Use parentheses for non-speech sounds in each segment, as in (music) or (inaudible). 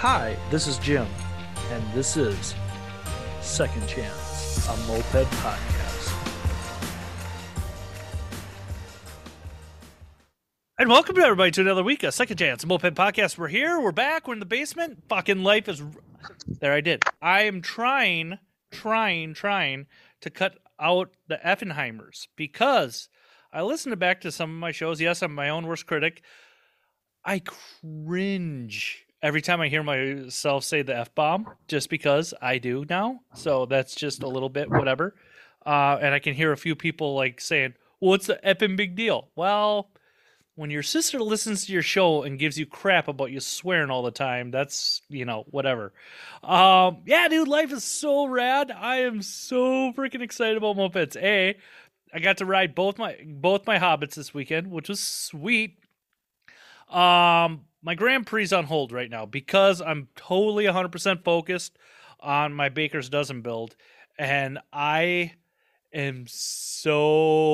Hi, this is Jim, and this is Second Chance, a moped podcast. And welcome to everybody to another week of Second Chance, a moped podcast. We're here, we're back, we're in the basement. Fucking life is. There, I did. I am trying, trying, trying to cut out the Effenheimers because I listened back to some of my shows. Yes, I'm my own worst critic. I cringe every time I hear myself say the f bomb, just because I do now. So that's just a little bit whatever. Uh, and I can hear a few people like saying, "Well, it's the effing big deal." Well, when your sister listens to your show and gives you crap about you swearing all the time, that's you know whatever. Um, yeah, dude, life is so rad. I am so freaking excited about mopeds. A, I got to ride both my both my hobbits this weekend, which was sweet. Um, my Grand Prix is on hold right now because I'm totally 100% focused on my Baker's Dozen build, and I am so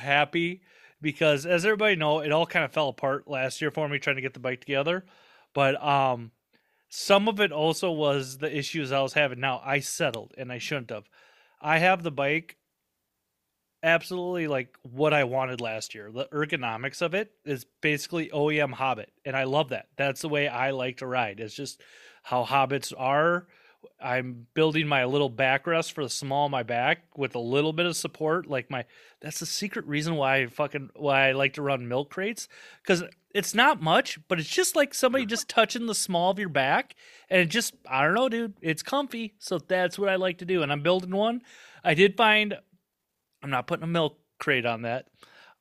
happy because, as everybody know, it all kind of fell apart last year for me trying to get the bike together. But um, some of it also was the issues I was having. Now I settled, and I shouldn't have. I have the bike absolutely like what I wanted last year. The ergonomics of it is basically OEM Hobbit, and I love that. That's the way I like to ride. It's just how Hobbits are. I'm building my little backrest for the small of my back with a little bit of support. Like my, that's the secret reason why I fucking why I like to run milk crates because it's not much, but it's just like somebody mm-hmm. just touching the small of your back, and it just I don't know, dude. It's comfy, so that's what I like to do. And I'm building one. I did find I'm not putting a milk crate on that.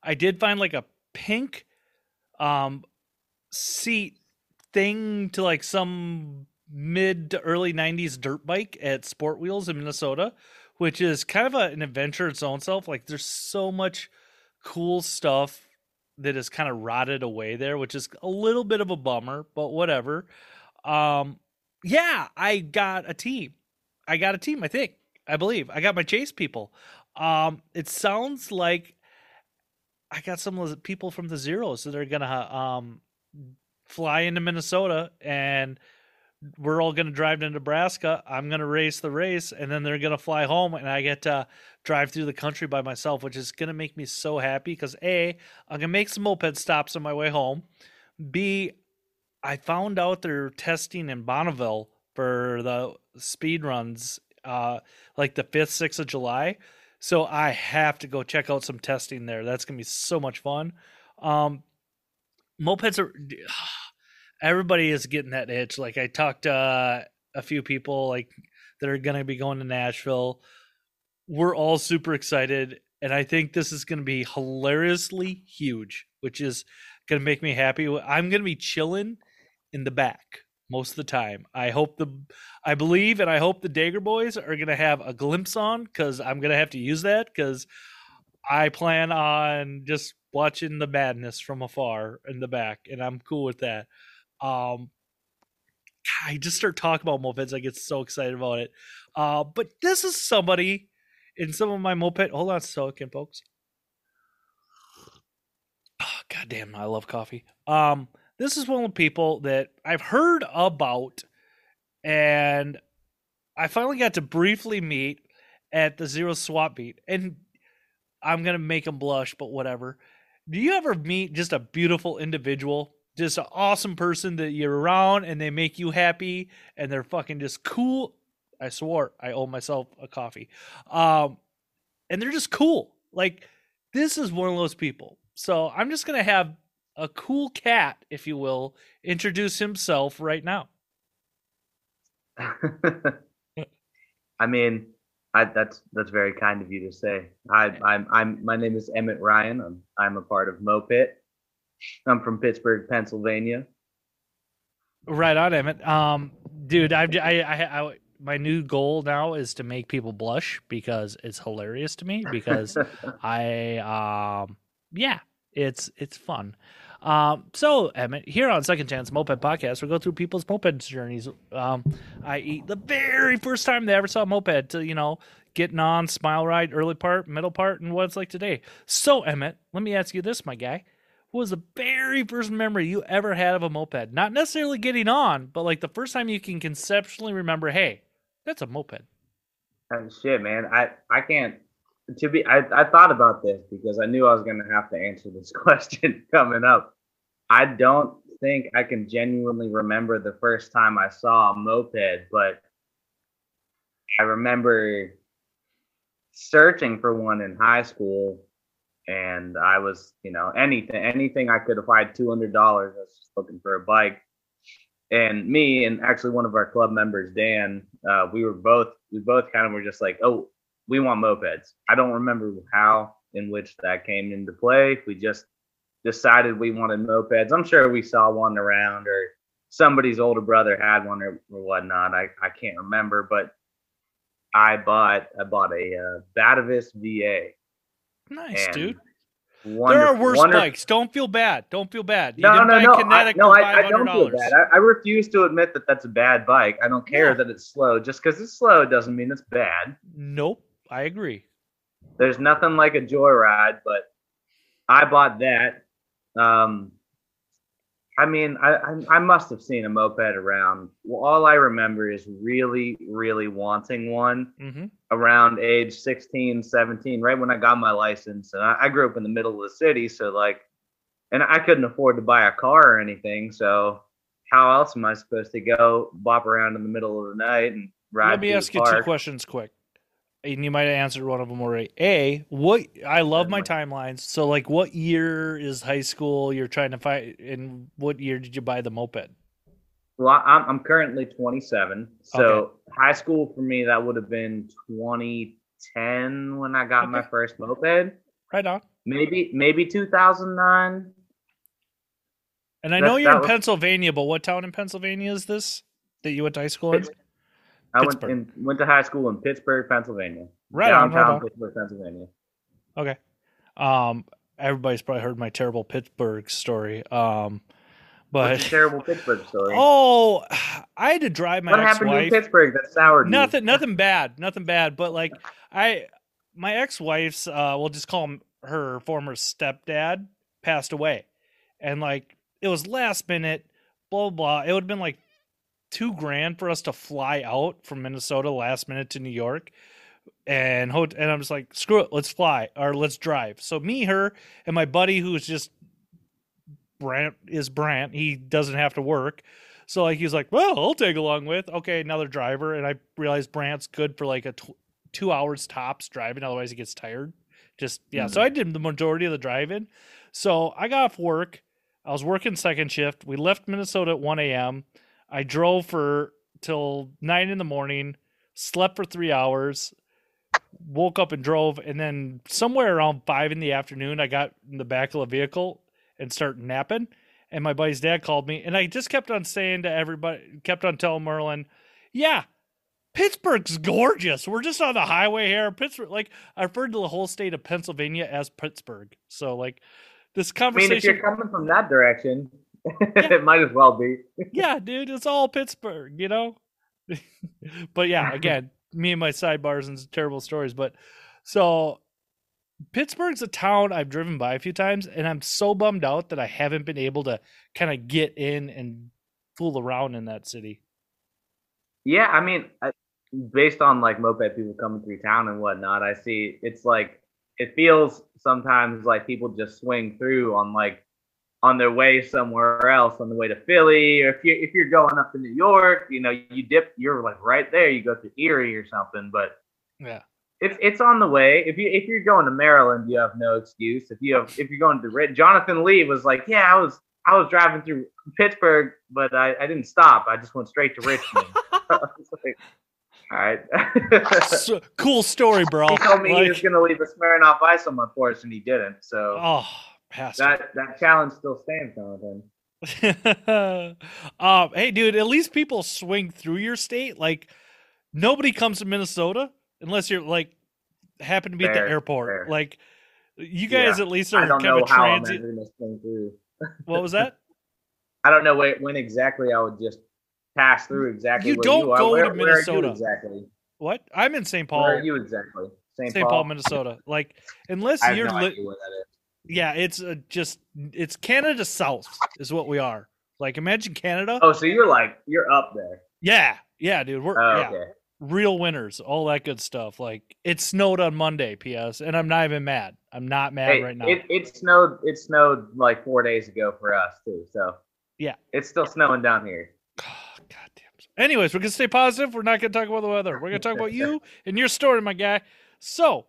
I did find like a pink um seat thing to like some mid to early 90s dirt bike at Sport Wheels in Minnesota, which is kind of a, an adventure its own self. Like there's so much cool stuff that is kind of rotted away there, which is a little bit of a bummer, but whatever. Um yeah, I got a team. I got a team, I think. I believe. I got my chase people. Um, it sounds like I got some of the people from the Zeros that are gonna um fly into Minnesota and we're all gonna drive to Nebraska. I'm gonna race the race and then they're gonna fly home and I get to drive through the country by myself, which is gonna make me so happy because A, I'm gonna make some moped stops on my way home. B, I found out they're testing in Bonneville for the speed runs uh like the fifth, sixth of July. So I have to go check out some testing there. That's gonna be so much fun. Um, mopeds are (sighs) everybody is getting that itch. Like I talked to uh, a few people like that are gonna be going to Nashville. We're all super excited, and I think this is gonna be hilariously huge, which is gonna make me happy. I'm gonna be chilling in the back most of the time. I hope the, I believe and I hope the Dagger boys are gonna have a glimpse on because I'm gonna have to use that because I plan on just watching the madness from afar in the back, and I'm cool with that. Um, I just start talking about mopeds, I get so excited about it. Uh, but this is somebody in some of my moped. Hold on, so again, folks. Oh, God damn, I love coffee. Um, this is one of the people that I've heard about, and I finally got to briefly meet at the Zero Swap Meet, and I'm gonna make him blush, but whatever. Do you ever meet just a beautiful individual, just an awesome person that you're around, and they make you happy, and they're fucking just cool? I swore I owe myself a coffee, um, and they're just cool. Like this is one of those people. So I'm just gonna have a cool cat, if you will, introduce himself right now. (laughs) I mean, I, that's that's very kind of you to say. I, I'm I'm my name is Emmett Ryan. I'm I'm a part of Mopit. I'm from Pittsburgh, Pennsylvania. Right on, Emmett. Um, dude, I, I, I, I, my new goal now is to make people blush because it's hilarious to me. Because (laughs) I, um, yeah, it's it's fun. Um, so, Emmett, here on Second Chance Moped Podcast, we go through people's moped journeys. Um, i.e., the very first time they ever saw a moped to, you know, getting on, smile ride, early part, middle part, and what it's like today. So, Emmett, let me ask you this, my guy. What was the very first memory you ever had of a moped? Not necessarily getting on, but like the first time you can conceptually remember, hey, that's a moped. Uh, shit, man. I I can't. To be, I I thought about this because I knew I was gonna have to answer this (laughs) question coming up. I don't think I can genuinely remember the first time I saw a moped, but I remember searching for one in high school and I was, you know, anything anything I could had two hundred dollars. I was just looking for a bike. And me and actually one of our club members, Dan, uh, we were both we both kind of were just like, oh, we want mopeds. I don't remember how in which that came into play. We just decided we wanted mopeds. I'm sure we saw one around or somebody's older brother had one or, or whatnot. I, I can't remember, but I bought I bought a uh, Batavus VA. Nice, dude. Wonder, there are worse wonder, bikes. Don't feel bad. Don't feel bad. You no, no, no. I, no, I, I, don't feel bad. I, I, refuse to admit that that's a bad bike. I don't care yeah. that it's slow. Just because it's slow doesn't mean it's bad. Nope. I agree. There's nothing like a joyride, but I bought that. Um, I mean, I, I, I must have seen a moped around. Well, all I remember is really, really wanting one mm-hmm. around age 16, 17, right when I got my license. And I, I, grew up in the middle of the city, so like, and I couldn't afford to buy a car or anything. So how else am I supposed to go bop around in the middle of the night and ride? Let me ask you two questions quick and you might have answered one of them already. A, what I love my timelines. So, like, what year is high school you're trying to find, and what year did you buy the moped? Well, I'm, I'm currently 27. So, okay. high school for me, that would have been 2010 when I got okay. my first moped. Right on. Maybe, maybe 2009. And I know you're in was... Pennsylvania, but what town in Pennsylvania is this that you went to high school in? I went in, went to high school in Pittsburgh, Pennsylvania. Right downtown on, Pittsburgh, Pennsylvania. Okay. Um, everybody's probably heard my terrible Pittsburgh story. Um, but terrible Pittsburgh story. Oh, (sighs) I had to drive my. What happened in Pittsburgh that soured Nothing. Nothing bad. Nothing bad. But like I, my ex-wife's, uh, we'll just call him her former stepdad, passed away, and like it was last minute. Blah blah. It would have been like two grand for us to fly out from Minnesota last minute to New York. And and I'm just like, screw it, let's fly or let's drive. So me, her, and my buddy who's just Brant is Brant. He doesn't have to work. So like he's like, well, I'll take along with. Okay, another driver, and I realized Brant's good for like a tw- two hours tops driving. Otherwise, he gets tired. Just yeah. Mm-hmm. So I did the majority of the driving. So I got off work. I was working second shift. We left Minnesota at 1 a.m. I drove for till nine in the morning, slept for three hours, woke up and drove, and then somewhere around five in the afternoon, I got in the back of the vehicle and started napping. And my buddy's dad called me, and I just kept on saying to everybody, kept on telling Merlin, "Yeah, Pittsburgh's gorgeous. We're just on the highway here. Pittsburgh, like I referred to the whole state of Pennsylvania as Pittsburgh. So like this conversation. I mean, if you're coming from that direction, it (laughs) might as well be. (laughs) yeah, dude, it's all Pittsburgh, you know. (laughs) but yeah, again, me and my sidebars and terrible stories. But so Pittsburgh's a town I've driven by a few times, and I'm so bummed out that I haven't been able to kind of get in and fool around in that city. Yeah, I mean, based on like moped people coming through town and whatnot, I see it's like it feels sometimes like people just swing through on like on their way somewhere else, on the way to Philly, or if you if you're going up to New York, you know, you dip, you're like right there. You go to Erie or something, but yeah, it's it's on the way. If you if you're going to Maryland, you have no excuse. If you have if you're going to Jonathan Lee was like, yeah, I was I was driving through Pittsburgh, but I, I didn't stop. I just went straight to Richmond. (laughs) (laughs) like, all right. (laughs) cool story, bro. He told me like, he was going to leave a Smirnoff Ice on my porch, and he didn't. So. Oh that (laughs) that challenge still stands, Jonathan. um, hey, dude, at least people swing through your state. Like nobody comes to Minnesota unless you're like happen to be fair, at the airport. Fair. Like you guys yeah. at least are kind of transit. (laughs) what was that? (laughs) I don't know when, when, exactly I would just pass through exactly. You don't you go where, to Minnesota exactly. What? I'm in St. Paul. Where are you exactly? St. Paul? Paul? Minnesota. Like unless you're no li- Yeah, it's uh, just it's Canada South is what we are. Like imagine Canada. Oh, so you're like you're up there. Yeah, yeah, dude. We're Oh, yeah, okay. real winners, all that good stuff. Like it snowed on Monday, P.S. And I'm not even mad. I'm not mad Hey, right now. it, it snowed. It snowed like four days ago for us too. So Yeah. it's still snowing down here. (sighs) God damn. Anyways, we're gonna stay positive. We're not gonna talk about the weather. We're gonna talk about you (laughs) and your story, my guy. So,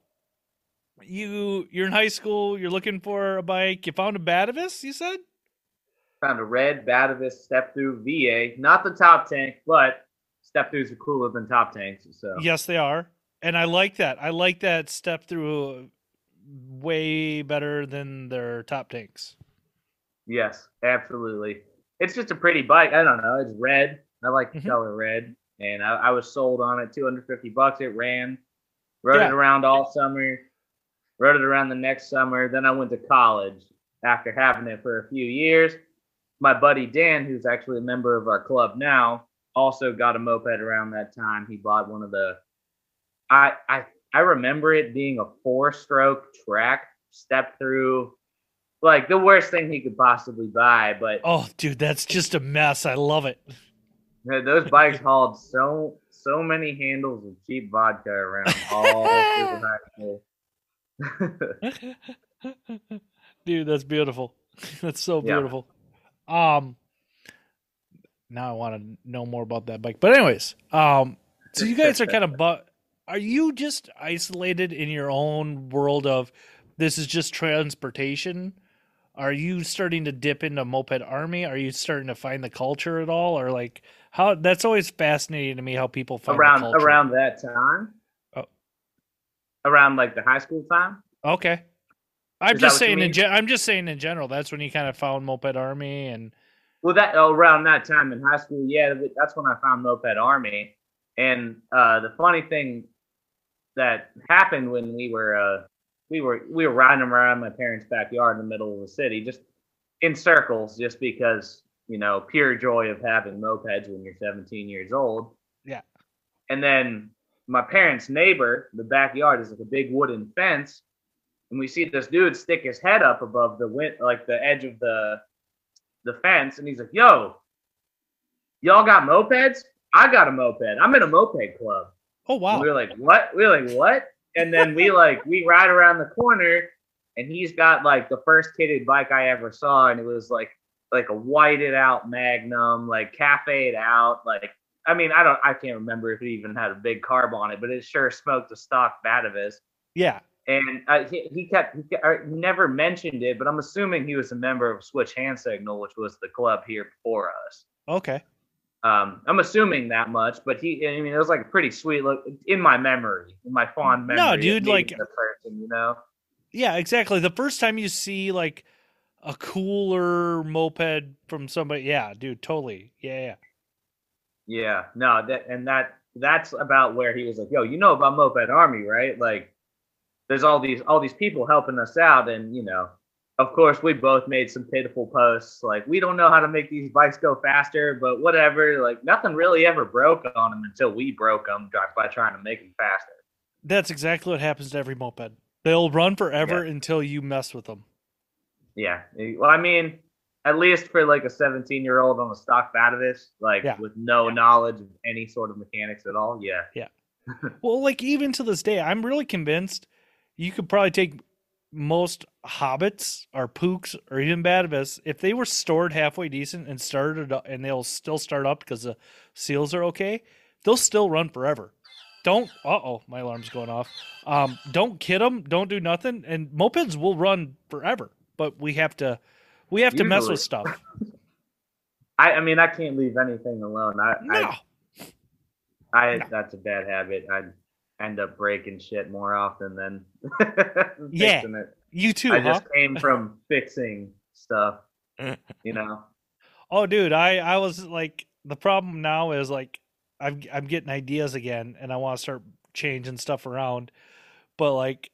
you you're in high school. You're looking for a bike. You found a Batavus. You said. Found a red Batavus step through VA, not the top tank, but step throughs are cooler than top tanks. So Yes, they are, and I like that. I like that step through way better than their top tanks. yes, absolutely. It's just a pretty bike. I don't know. It's red. I like the Mhm. color red, and I, I was sold on it. Two hundred fifty bucks. It ran. Rode Yeah. it around all summer. Rode it around the next summer. Then I went to college after having it for a few years. My buddy Dan, who's actually a member of our club now, also got a moped around that time. He bought one of the. I I I remember it being a four-stroke track step through, like the worst thing he could possibly buy. But Oh, dude, that's just a mess. I love it. Those bikes (laughs) hauled so so many handles of cheap vodka around all through high school. (laughs) Dude, that's beautiful. (laughs) That's so Yeah. beautiful. Um now I want to know more about that bike. But anyways, um so you guys are kind of but are you just isolated in your own world of this is just transportation? Are you starting to dip into moped army? Are you starting to find the culture at all or like how that's always fascinating to me how people find around the culture. around that time. Around like the high school time. Okay. I'm Is just saying in mean? gen- I'm just saying in general. That's when you kind of found Moped Army and Well, that around that time in high school, yeah, that's when I found Moped Army. And uh, the funny thing that happened when we were uh, we were we were riding around my parents' backyard in the middle of the city, just in circles, just because you know pure joy of having mopeds when you're 17 years old. Yeah. And then my parents' neighbor, the backyard is like a big wooden fence, and we see this dude stick his head up above the win- like the edge of the the fence, and he's like, "Yo, y'all got mopeds? I got a moped. I'm in a moped club." oh And wow. we were like, "What?" We were like, "What?" And then we (laughs) like we ride around the corner, and he's got like the first kitted bike I ever saw, and it was like like a whited out Magnum, like cafeed out, like. I mean, I don't, I can't remember if it even had a big carb on it, but it sure smoked a stock Batavus. Yeah. And uh, he, he kept he, kept- never mentioned it, but I'm assuming he was a member of Switch Hand Signal, which was the club here before us. Okay. Um, I'm assuming that much, but he, I mean, it was like a pretty sweet look in my memory, in my fond memory. of dude, like- the person, you know. Yeah, exactly. The first time you see like a cooler moped from somebody, yeah, dude, totally. Yeah, yeah. Yeah, no, that and that that's about where he was like, "Yo, you know about Moped Army, right? Like, there's all these all these people helping us out, and you know, of course, we both made some pitiful posts like, we don't know how to make these bikes go faster, but whatever. Like, nothing really ever broke on them until we broke them by trying to make them faster. That's exactly what happens to every moped. They'll run forever until you mess with them. Yeah, well, I mean, at least for like a 17 year old on a stock Batavus, like Yeah. with no knowledge of any sort of mechanics at all, yeah. Yeah. (laughs) well, like even to this day, I'm really convinced you could probably take most hobbits or pooks or even batavus if they were stored halfway decent and started up, and they'll still start up because the seals are okay. They'll still run forever. Don't. Uh oh, my alarm's going off. Um, don't kid them. Don't do nothing. And mopeds will run forever, but we have to. We have to mess with stuff. (laughs) I, I mean, I can't leave anything alone. I, No. I, I No. that's a bad habit. I'd end up breaking shit more often than (laughs) Yeah. it. You too, I huh? just came from (laughs) fixing stuff, you know. Oh, dude, I I was like the problem now is like I'm I'm getting ideas again, and I want to start changing stuff around, but like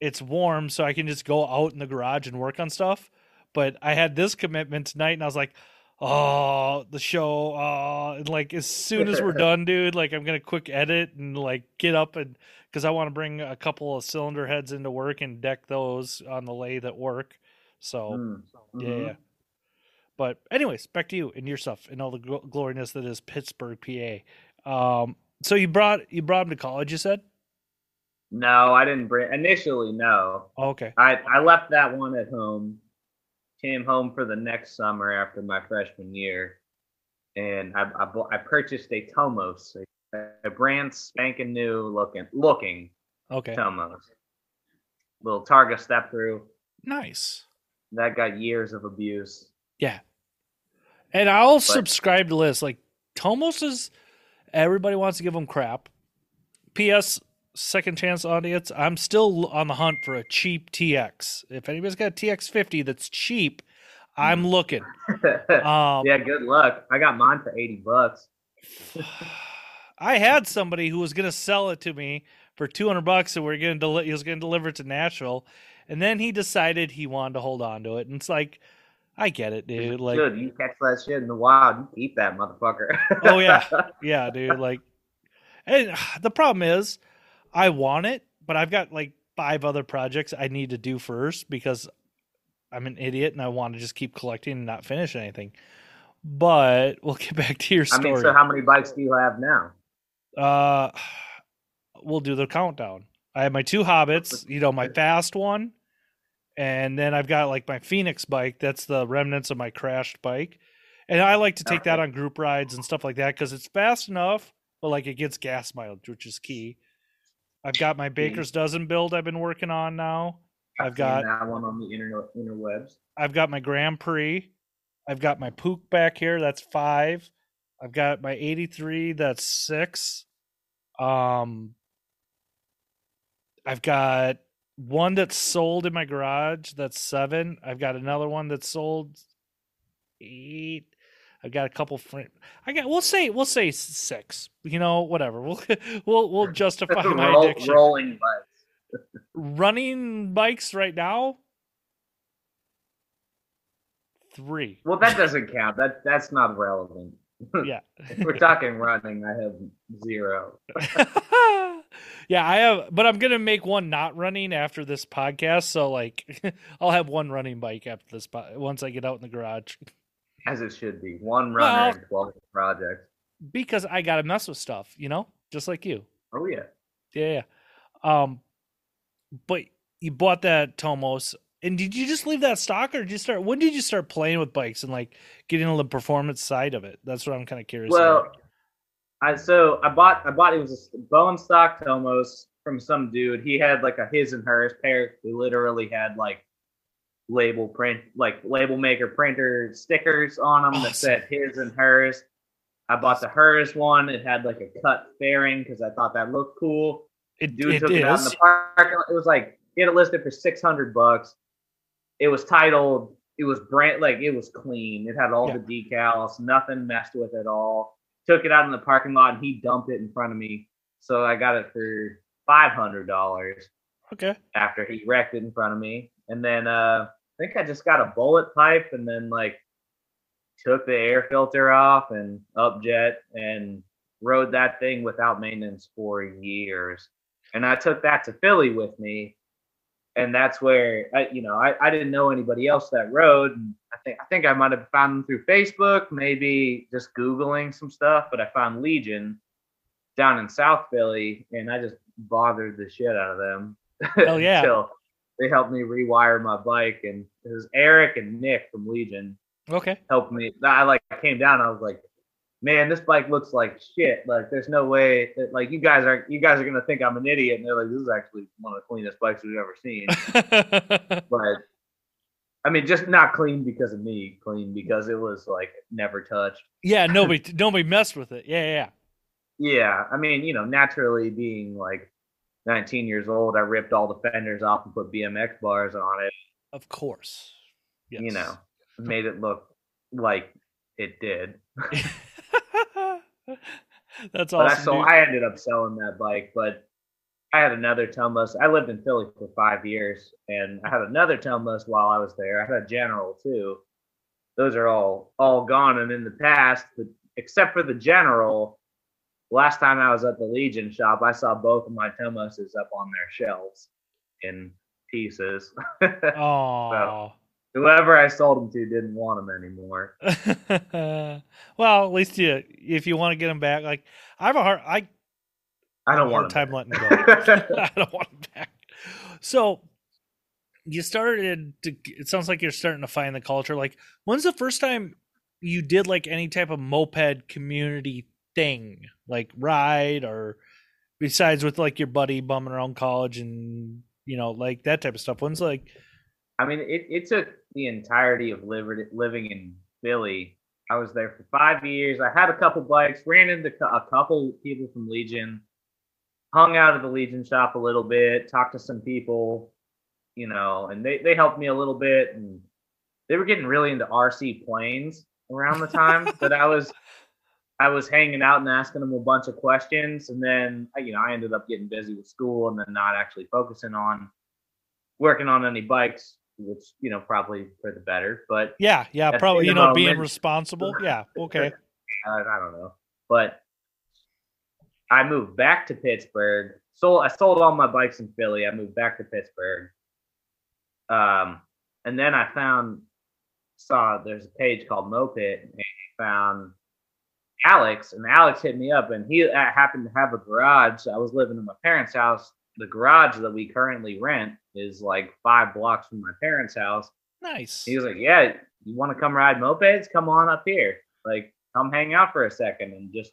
it's warm, so I can just go out in the garage and work on stuff. But I had this commitment tonight, and I was like, oh, the show. Oh, and like as soon as we're (laughs) done, dude, like I'm gonna quick edit and like get up and because I want to bring a couple of cylinder heads into work and deck those on the lathe at work. So Mm. yeah, Mhm. yeah. But anyways, back to you and your stuff and all the gl- gloriness that is Pittsburgh, PA. Um, so you brought you brought him to college, you said? No, I didn't bring initially. No, Oh, okay. I I left that one at home. Came home for the next summer after my freshman year, and I I, I purchased a Tomos, a, a brand spanking new looking looking Okay. Tomos. Little Targa step through Nice. that got years of abuse. Yeah. And I'll But- subscribe to this. Like Tomos is everybody wants to give them crap. P.S. Second chance audience. I'm still on the hunt for a cheap TX. If anybody's got a TX50 that's cheap, I'm looking. (laughs) Um, yeah, good luck. I got mine for eighty bucks. (sighs) I had somebody who was going to sell it to me for 200 bucks and we are going to deli- he was going to deliver it to Nashville. And then he decided he wanted to hold on to it. And it's like, I get it, dude. (laughs) Like, Good, you catch that shit in the wild, you keep that motherfucker. Oh, yeah. (laughs) yeah, dude. Like, and (sighs) the problem is, I want it, but I've got like five other projects I need to do first because I'm an idiot and I want to just keep collecting and not finish anything. But we'll get (laughs) back to your story. I mean, so how many bikes do you have now? Uh, we'll do the countdown. I have my two hobbits, you know, my fast one, and then I've got like my Phoenix bike. That's the remnants of my crashed bike, and I like to take that on group rides and stuff like that because it's fast enough, but like it gets gas mileage, which is key. I've got my Baker's dozen build I've been working on now. I've seen got- that one on the inter interwebs. I've got my Grand Prix. I've got my Pook back here. That's five. I've got my 83. That's six. Um, I've got one that's sold in my garage. That's seven. I've got another one that's sold eight. I've got a couple. Fr- I got. We'll say. We'll say six. You know, whatever. We'll (laughs) we'll we'll justify (laughs) my Roll- addiction. rolling bikes. (laughs) Running bikes right now. Three. Well, that doesn't count. That that's not relevant. Yeah. We're talking running. I have zero. yeah, I have, but I'm gonna make one not running after this podcast. So like, I'll have one running bike after this po- once I get out in the garage As it should be. One runner Well- twelve projects. because I gotta mess with stuff, you know, just like you. Oh yeah. Yeah. yeah. Um, but you bought that Tomos, and did you just leave that stock, or did you start? When did you start playing with bikes and like getting on the performance side of it? That's what I'm kind of curious. Well, about. I so I bought I bought it was a bone stock Tomos from some dude. He had like a his and hers pair. He literally had like label print like label maker printer stickers on them that said his and hers. I bought the hers one. It had like a cut fairing because I thought that looked cool. it, Dude it took it out in the parking lot. It was like he had it listed for six hundred bucks. It was titled. It was brand like it was clean. It had all Yeah. the decals, nothing messed with at all. Took it out in the parking lot and he dumped it in front of me. So I got it for five hundred dollars Okay. after he wrecked it in front of me. And then uh I think I just got a bullet pipe and then like took the air filter off and upjet and rode that thing without maintenance for years. And I took that to Philly with me. And that's where I, you know, I, I didn't know anybody else that rode. And I think I think I might have found them through Facebook, maybe just Googling some stuff, but I found Legion down in South Philly and I just bothered the shit out of them. Hell yeah. (laughs) Until they helped me rewire my bike and it was Eric and Nick from Legion Okay. helped me. I like came down. I was like, man, this bike looks like shit. Like, there's no way that like you guys are you guys are gonna think I'm an idiot. And they're like, this is actually one of the cleanest bikes we've ever seen. (laughs) but I mean, just not clean because of me, clean because it was like never touched. yeah. Nobody. nobody messed with it. Yeah. Yeah. yeah. Yeah, I mean, you know, naturally being like 19 years old, I ripped all the fenders off and put BMX bars on it. Of course. Yes. You know, made it look like it did. (laughs) That's awesome. dude. I ended up selling that bike, but I had another Tomos. I lived in Philly for five years, and I had another Tomos while I was there. I had a General too, those are all all gone and in the past. But except for the general, last time I was at the Legion shop, I saw both of my Tomoses up on their shelves in pieces. (laughs) Oh. Whoever I sold them to didn't want them anymore. (laughs) well, at least you, if you want to get them back, like I have a hard, I, I don't want time letting (laughs) go. I don't want them back. So you started to. It sounds like you're starting to find the culture. Like, when's the first time you did like any type of moped community thing, like ride or besides with like your buddy bumming around college and you know like that type of stuff? When's like I mean, it, it took the entirety of living in Philly. I was there for five years. I had a couple bikes, ran into a couple people from Legion, hung out at the Legion shop a little bit, talked to some people, you know, and they, they helped me a little bit. And they were getting really into RC planes around the time that I was I was hanging out and asking them a bunch of questions. And then, you know, I ended up getting busy with school and then not actually focusing on working on any bikes which you know probably for the better. But yeah, yeah, probably you know being responsible. (laughs) Yeah, okay. I, I don't know. But I moved back to Pittsburgh. Sold I sold all my bikes in Philly. I moved back to Pittsburgh. Um, and then I found saw there's a page called Moped, and found Alex, and Alex hit me up, and he uh, happened to have a garage. I was living in my parents' house. The garage that we currently rent is like five blocks from my parents' house. Nice. He was like, "Yeah, you want to come ride mopeds? Come on up here. Like, come hang out for a second. And just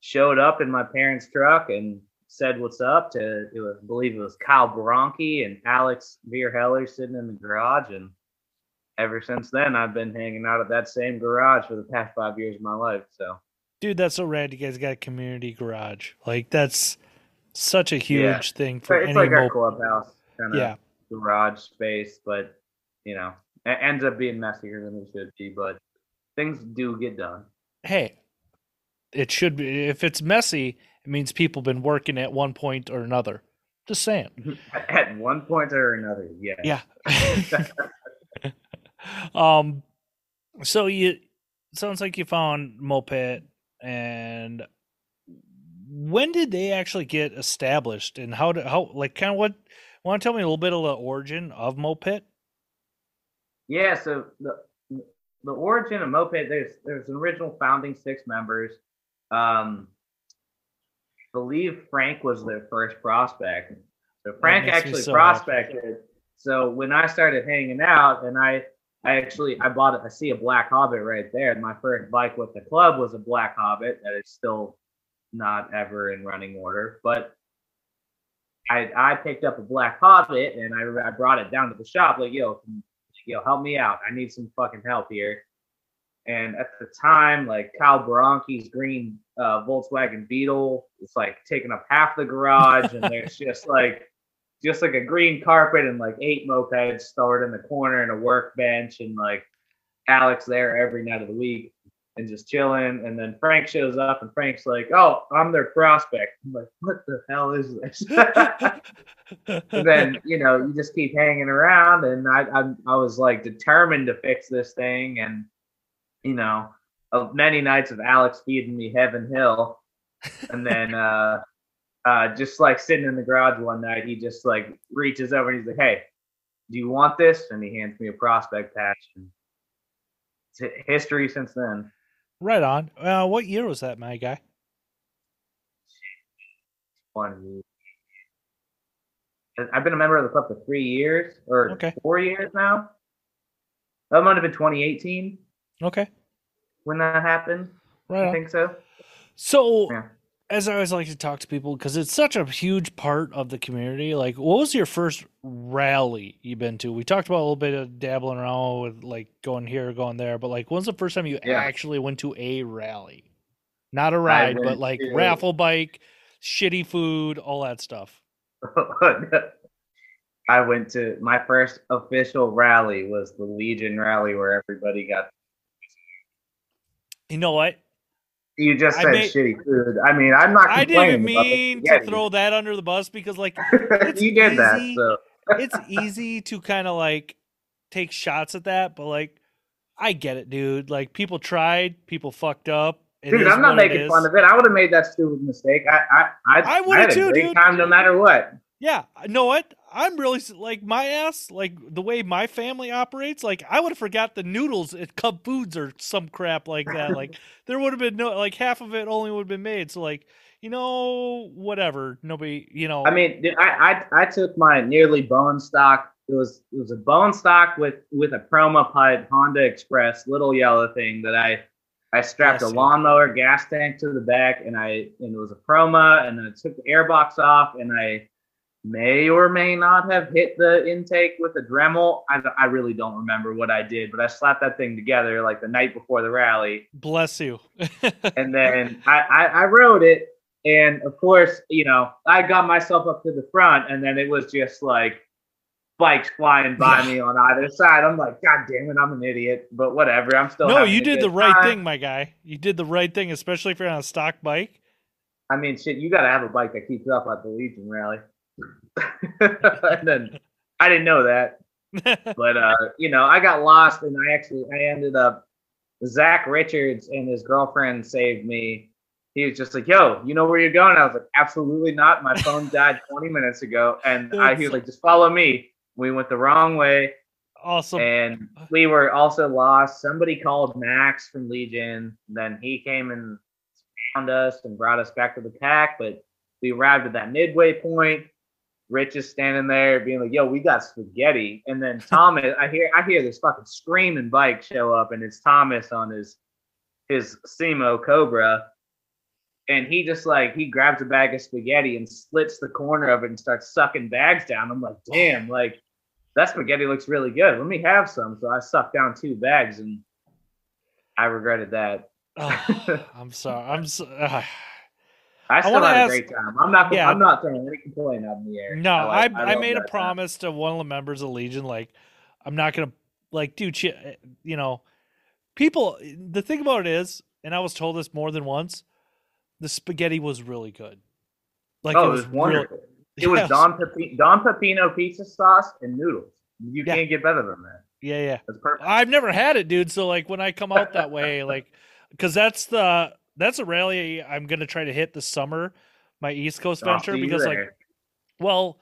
showed up in my parents' truck and said what's up to. It was, I believe it was Kyle Bronchi and Alex Vierheller sitting in the garage. And ever since then, I've been hanging out at that same garage for the past five years of my life. So Dude, that's so rad. You guys got a community garage. Like that's such a huge Yeah. thing for it's any like our clubhouse kind of Yeah. garage space, but you know, it ends up being messier than it should be. But things do get done. Hey, it should be. If it's messy, it means people been working at one point or another. Just saying. (laughs) At one point or another, yeah. Yeah. (laughs) (laughs) um. So you sounds like you found moped, and when did they actually get established, and how did how like kind of what? Want to tell me a little bit of the origin of moped? Yeah, so the the origin of moped there's there's an original founding six members. Um, I believe Frank was their first prospect. So Frank actually so happy. prospected. So when I started hanging out, and I I actually I bought. I see a black Hobbit right there. My first bike with the club was a black Hobbit that is still not ever in running order, but I I picked up a black Hobbit and I I brought it down to the shop like yo yo, help me out. I need some fucking help here. And at the time, like Kyle Baranki's green uh, Volkswagen Beetle, it's like taking up half the garage, and there's just like just like a green carpet and like eight mopeds stored in the corner and a workbench, and like Alex there every night of the week and just chilling. And then Frank shows up, and Frank's like, "Oh, I'm their prospect." I'm like, "What the hell is this?" (laughs) Then you know you just keep hanging around and I, I i was like determined to fix this thing and you know of many nights of alex feeding me heaven hill and then (laughs) uh uh just like sitting in the garage one night he just like reaches over and he's like hey do you want this and he hands me a prospect patch and it's history since then right on. Uh, what year was that, my guy? one i've been a member of the club for three years or Okay. four years now that might have been 2018 Okay, when that happened. right I on. think so. So, Yeah. As I always like to talk to people, because it's such a huge part of the community. Like, what was your first rally you've been to? We talked about a little bit of dabbling around with like going here, going there, but like, when's the first time you Yeah. actually went to a rally? Not a ride, but like to- raffle bike, shitty food, all that stuff. (laughs) I went to my first official rally was the Legion rally where everybody got. You know what? You just said made- shitty food. I mean, I'm not. I didn't complaining about the mean to throw that under the bus because like (laughs) you did that, easy. so (laughs) it's easy to kind of like take shots at that, but like I get it, dude. Like people tried, people fucked up. It Dude, I'm not making fun of it. I would have made that stupid mistake. I I I, I I would've too, dude. time no matter what. Yeah, you know what? I'm really like my ass, like the way my family operates. Like I would have forgot the noodles at Cub Foods or some crap like that. Like (laughs) there would have been no, like half of it only would have been made. So like you know, whatever. Nobody, you know. I mean, I, I I took my nearly bone stock. It was it was a bone stock with with a Chroma pipe Honda Express little yellow thing that I I strapped Bless a lawnmower gas tank to the back and I and it was a Chroma and then I took the airbox off and I may or may not have hit the intake with a Dremel. I, I really don't remember what I did, but I slapped that thing together like the night before the rally bless you. (laughs) and then I, I, I rode it, and of course, you know, I got myself up to the front, and then it was just like bikes flying by me on either side. I'm like, God damn it, I'm an idiot, but whatever. I'm still no, you did the right time. thing, my guy. You did the right thing, especially if you're on a stock bike. I mean, shit, you got to have a bike that keeps up at the Legion rally. And (laughs) then I didn't know that, but uh, you know, I got lost, and I actually I ended up Zach Richards and his girlfriend saved me. He was just like, "Yo, you know where you're going?" I was like, "Absolutely not. My phone (laughs) died 20 minutes ago." And I, he was like, "Just follow me." We went the wrong way, awesome. and we were also lost. Somebody called Max from Legion. Then he came and found us and brought us back to the pack. But we arrived at that midway point. Rich is standing there being like, "Yo, we got spaghetti." And then Thomas, I hear, I hear this fucking screaming bike show up, and it's Thomas on his his Simo Cobra, and he just like he grabs a bag of spaghetti and slits the corner of it and starts sucking bags down. I'm like, damn, like that spaghetti looks really good. Let me have some. So I sucked down two bags, and I regretted that. Oh, I'm sorry. I'm so, uh, I still wanna had ask- a great time. I'm not. Yeah. I'm not throwing any complaint out in the air. No, I like- I, love made a time. promise to one of the members of Legion, like I'm not gonna like dude, eh, you know, people. The thing about it is, and I was told this more than once, the spaghetti was really good. Like oh, it it was, was wonderful. Real, It was Yes. Don Pepi- Don Pepino pizza sauce and noodles. You Yeah. can't get better than that. Yeah, yeah. That's perfect. I've never had it, dude. So like when I come out that way, like, because that's the that's a rally I'm gonna try to hit this summer, my East Coast venture, see because like. Well,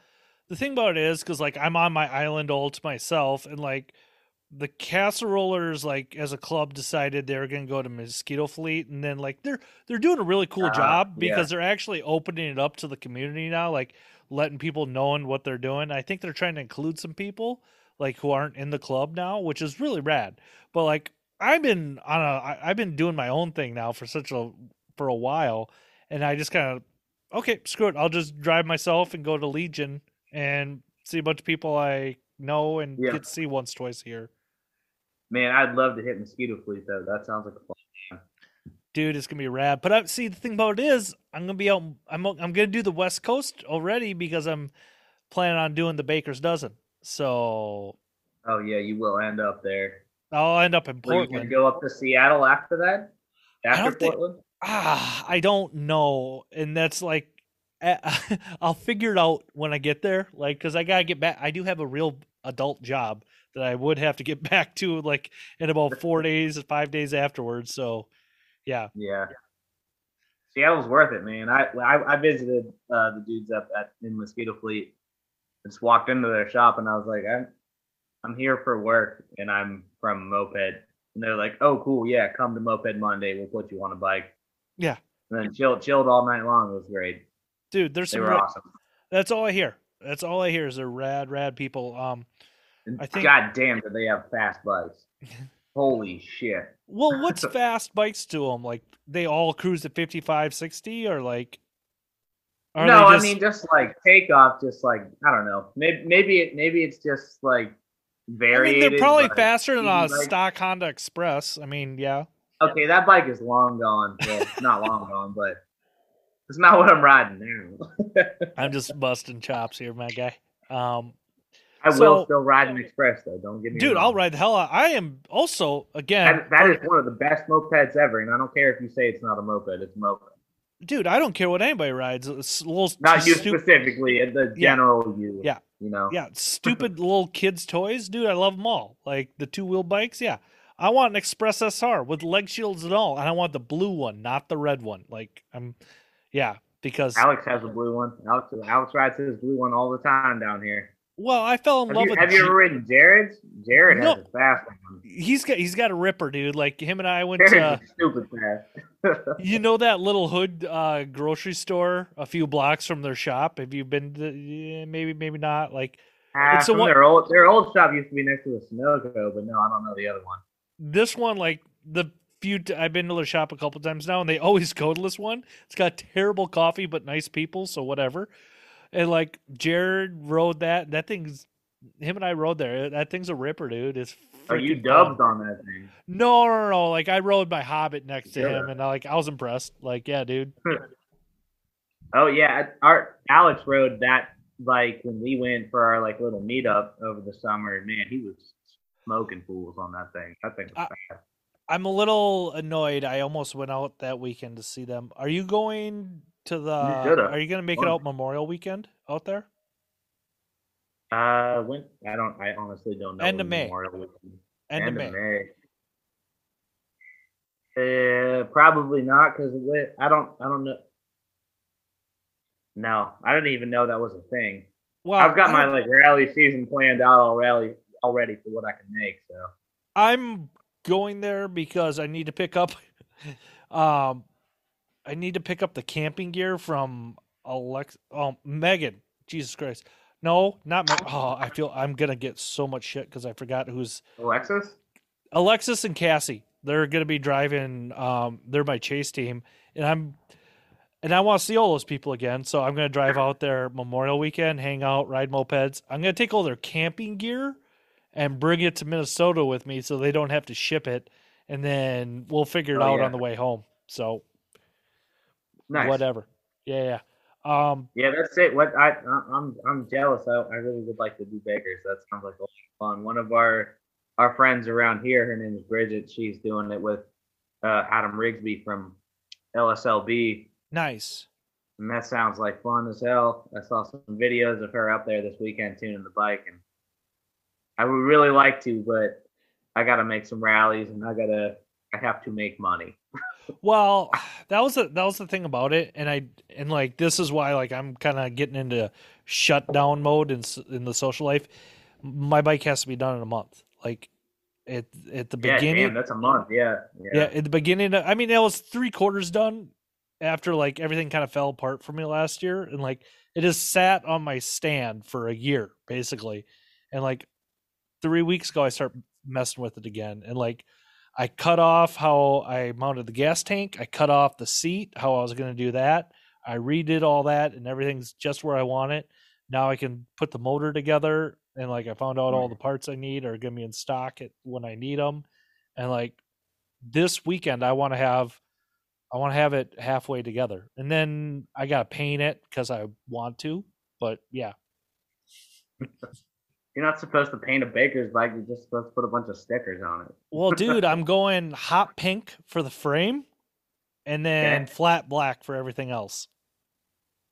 the thing about it is because like I'm on my island all to myself, and like the casserolers, like as a club, decided they were gonna go to Mosquito Fleet, and then like they're they're doing a really cool Ah, job yeah. because they're actually opening it up to the community now, like letting people knowing what they're doing. I think they're trying to include some people like who aren't in the club now, which is really rad. But like I've been on a I, I've been doing my own thing now for such a for a while, and I just kind of okay, screw it. I'll just drive myself and go to Legion and see a bunch of people I know and Yeah. get to see once, twice a year. Man, I'd love to hit mosquito fleet though. That sounds like a fun. Dude, it's gonna be rad. But I see the thing about it is I'm gonna be out. I'm I'm gonna do the West Coast already because I'm planning on doing the Baker's dozen. So Oh yeah, you will end up there. I'll end up in Portland. go up to Seattle after that? After don't think- Portland? Ah, I don't know, and that's like eh, (laughs) I'll figure it out when I get there. Like, cause I gotta get back. I do have a real adult job that I would have to get (laughs) back to, like in about four days, five days afterwards. So, yeah, Yeah. Seattle's worth it, man. I I, I visited uh, the dudes up at in Mosquito Fleet. Just walked into their shop and I was like, I'm I'm here for work and I'm from Moped. And they're like, Oh, cool, yeah, come to Moped Monday. We'll put you on a bike. Yeah. And then chilled chilled all night long. It was great. dude, there's They some. ra- awesome. That's all I hear. That's all I hear is they're rad, rad people. Um, And I think- God damn, did they have fast bikes? (laughs) Holy shit. well, what's (laughs) fast bikes to them? Like they all cruise at 55, 60 or like? are no, they I mean just like takeoff, just like I don't know. Maybe maybe it maybe it's just like I mean, they're probably faster than a bike. stock Honda Express. I mean, yeah. Okay, that bike is long gone. Well, not long gone, but it's not what I'm riding now. I'm just busting chops here, my guy. Um, I So- will still ride an express though. Don't get me dude, wrong. I'll ride the hell out. I am also again, That, that is one of the best mopeds ever, and I don't care if you say it's not a moped. It's a moped. dude. I don't care what anybody rides. It's a little Not you stupid, specifically, the Yeah. general you. Yeah. You know. yeah, (laughs) stupid little kids' toys, dude. I love them all. Like the two wheel bikes, yeah. I want an Express SR with leg shields and all, and I want the blue one, not the red one. Like I'm, yeah, because Alex has a blue one. Alex Alex rides his blue one all the time down here. Well, I fell in Have love you, with. have you ever ridden Jared's? Jared No. has a fast one. he's got he's got a ripper, dude. Like him and I went Jared's to. is stupid fast. (laughs) You know that little hood uh, grocery store a few blocks from their shop? Have you been? To, yeah, maybe, maybe not. Like Ah, It's the one- their old their old shop used to be next to a Sunoco, but no, I don't know the other one. this one, like the few t- I've been to their shop a couple times now, and they always go to this one. It's got terrible coffee, but nice people, so whatever. And like Jared rode that. That thing's him and I rode there. That thing's a ripper, dude. It's Are you freaking dubbed fun. on that thing? No, no, no. Like I rode my Hobbit next to Yeah. him, and I, like I was impressed. Like, yeah, dude. (laughs) Oh yeah, our Alex rode that bike when we went for our like little meetup over the summer. Man, he was smoking fools on that thing. That thing was I- fast. I'm a little annoyed. I almost went out that weekend to see them. Are you going to the? Are you going to make it out Memorial Weekend out there? Uh, when I don't, I honestly don't know. End of May. Memorial Weekend- End, of May. Uh, probably not because I don't, I don't know. No, I didn't even know that was a thing. Well, I've got my like rally season planned out already, already for what I can make. So I'm going there because I need to pick up. (laughs) um, I need to pick up the camping gear from Alex. Oh, Megan. Jesus Christ. No, not Meg. Oh, I feel I'm gonna get so much shit because I forgot who's Alexis, Alexis and Cassie. They're gonna be driving. Um, they're my chase team, and I'm, and I want to see all those people again. So I'm gonna drive out there Memorial Weekend, hang out, ride mopeds. I'm gonna take all their camping gear and bring it to Minnesota with me, so they don't have to ship it, and then we'll figure it Oh, out yeah. on the way home. So nice. whatever. Yeah, yeah. Um, Yeah, that's it. What I I- I'm I'm jealous. I, I really would like to do Bakers. That sounds like a lot of fun. One of our our friends around here, her name is Bridget. She's doing it with uh, Adam Rigsby from LSLB, nice. and that sounds like fun as hell. I saw some videos of her out there this weekend tuning the bike, and I would really like to, but I got to make some rallies, and I gotta I have to make money. Well, that was the that was the thing about it, and I and like this is why like I'm kind of getting into shutdown mode in in the social life. My bike has to be done in a month. Like at at the Yeah, beginning, damn, that's a month. Yeah, yeah. at the beginning. I mean, it was three quarters done after like everything kind of fell apart for me last year, and like it has sat on my stand for a year basically, and like three weeks ago I start messing with it again, and like I cut off how I mounted the gas tank, I cut off the seat, how I was going to do that. I redid all that, and everything's just where I want it. Now I can put the motor together, and like I found out all the parts I need are going to be in stock at, when I need them, and like this weekend I want to have I want to have it halfway together. And then I got to paint it cuz I want to. But yeah. (laughs) You're not supposed to paint a baker's bike. You're just supposed to put a bunch of stickers on it. Well, (laughs) dude, I'm going hot pink for the frame and then Okay. flat black for everything else.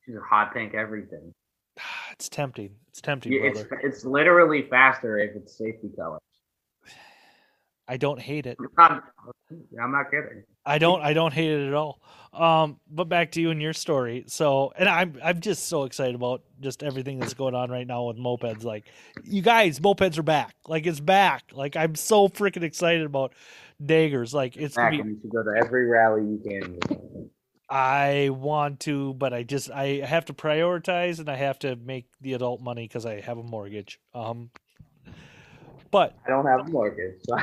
She's a hot pink everything. (sighs) It's tempting. It's tempting, Yeah, It's it's literally faster if it's safety color. I don't hate it. I'm, not kidding. I don't I don't hate it at all. Um, but back to you and your story. So, and I'm I'm just so excited about just everything that's going on right now with mopeds. Like, you guys, mopeds are back. Like, it's back. Like, I'm so freaking excited about daggers. Like, it's Back gonna be. you should go to every rally you can. I want to, but I just I have to prioritize and I have to make the adult money because I have a mortgage. Um, but I don't have a mortgage. So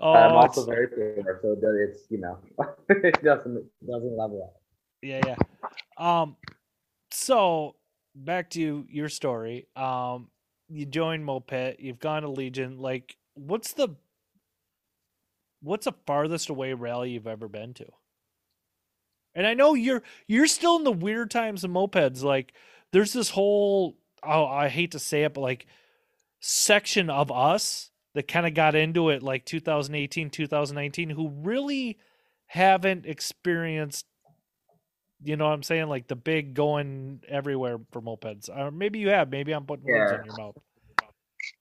oh, (laughs) I'm it's- also very poor, so it's you know (laughs) it doesn't it doesn't level up. yeah yeah um so back to your story um you joined moped you've gone to legion like what's the what's the farthest away rally you've ever been to and i know you're you're still in the weird times of mopeds like there's this whole oh i hate to say it but like section of us that kind of got into it like 2018 2019 who really haven't experienced you know what I'm saying? Like the big going everywhere for mopeds. Or maybe you have. Maybe I'm putting words in your mouth.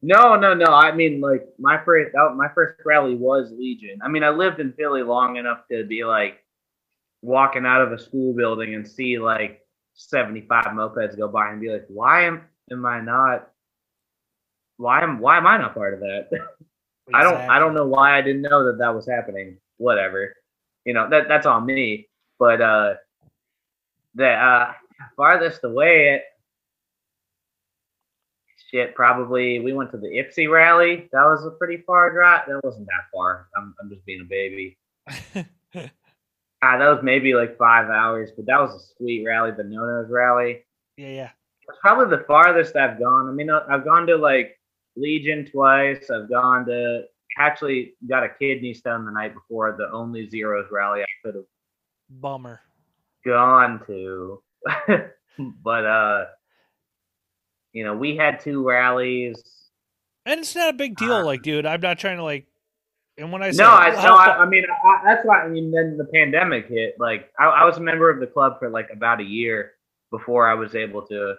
No, no, no. I mean, like my first that, my first rally was Legion. I mean, I lived in Philly long enough to be like walking out of a school building and see like 75 mopeds go by and be like, why am am I not? Why am why am I not part of that? (laughs) I don't I don't know why I didn't know that that was happening. Whatever, you know that that's on me. But uh, the uh farthest away it shit, probably we went to the Ipsy rally. That was a pretty far drive. That wasn't that far. I'm, I'm just being a baby. (laughs) ah, that was maybe like five hours, but that was a sweet rally, the No Nos rally. Yeah, yeah. It's probably the farthest I've gone. I mean, uh, I've gone to like Legion twice. I've gone to actually got a kidney stone the night before the only zeros rally I could have. Bummer. Gone to, (laughs) but uh, you know, we had two rallies. And it's not a big deal, uh, like, dude. I'm not trying to like. And when I say no, I no, I, I, mean I, that's why I mean. Then the pandemic hit. Like, I, I was a member of the club for like about a year before I was able to.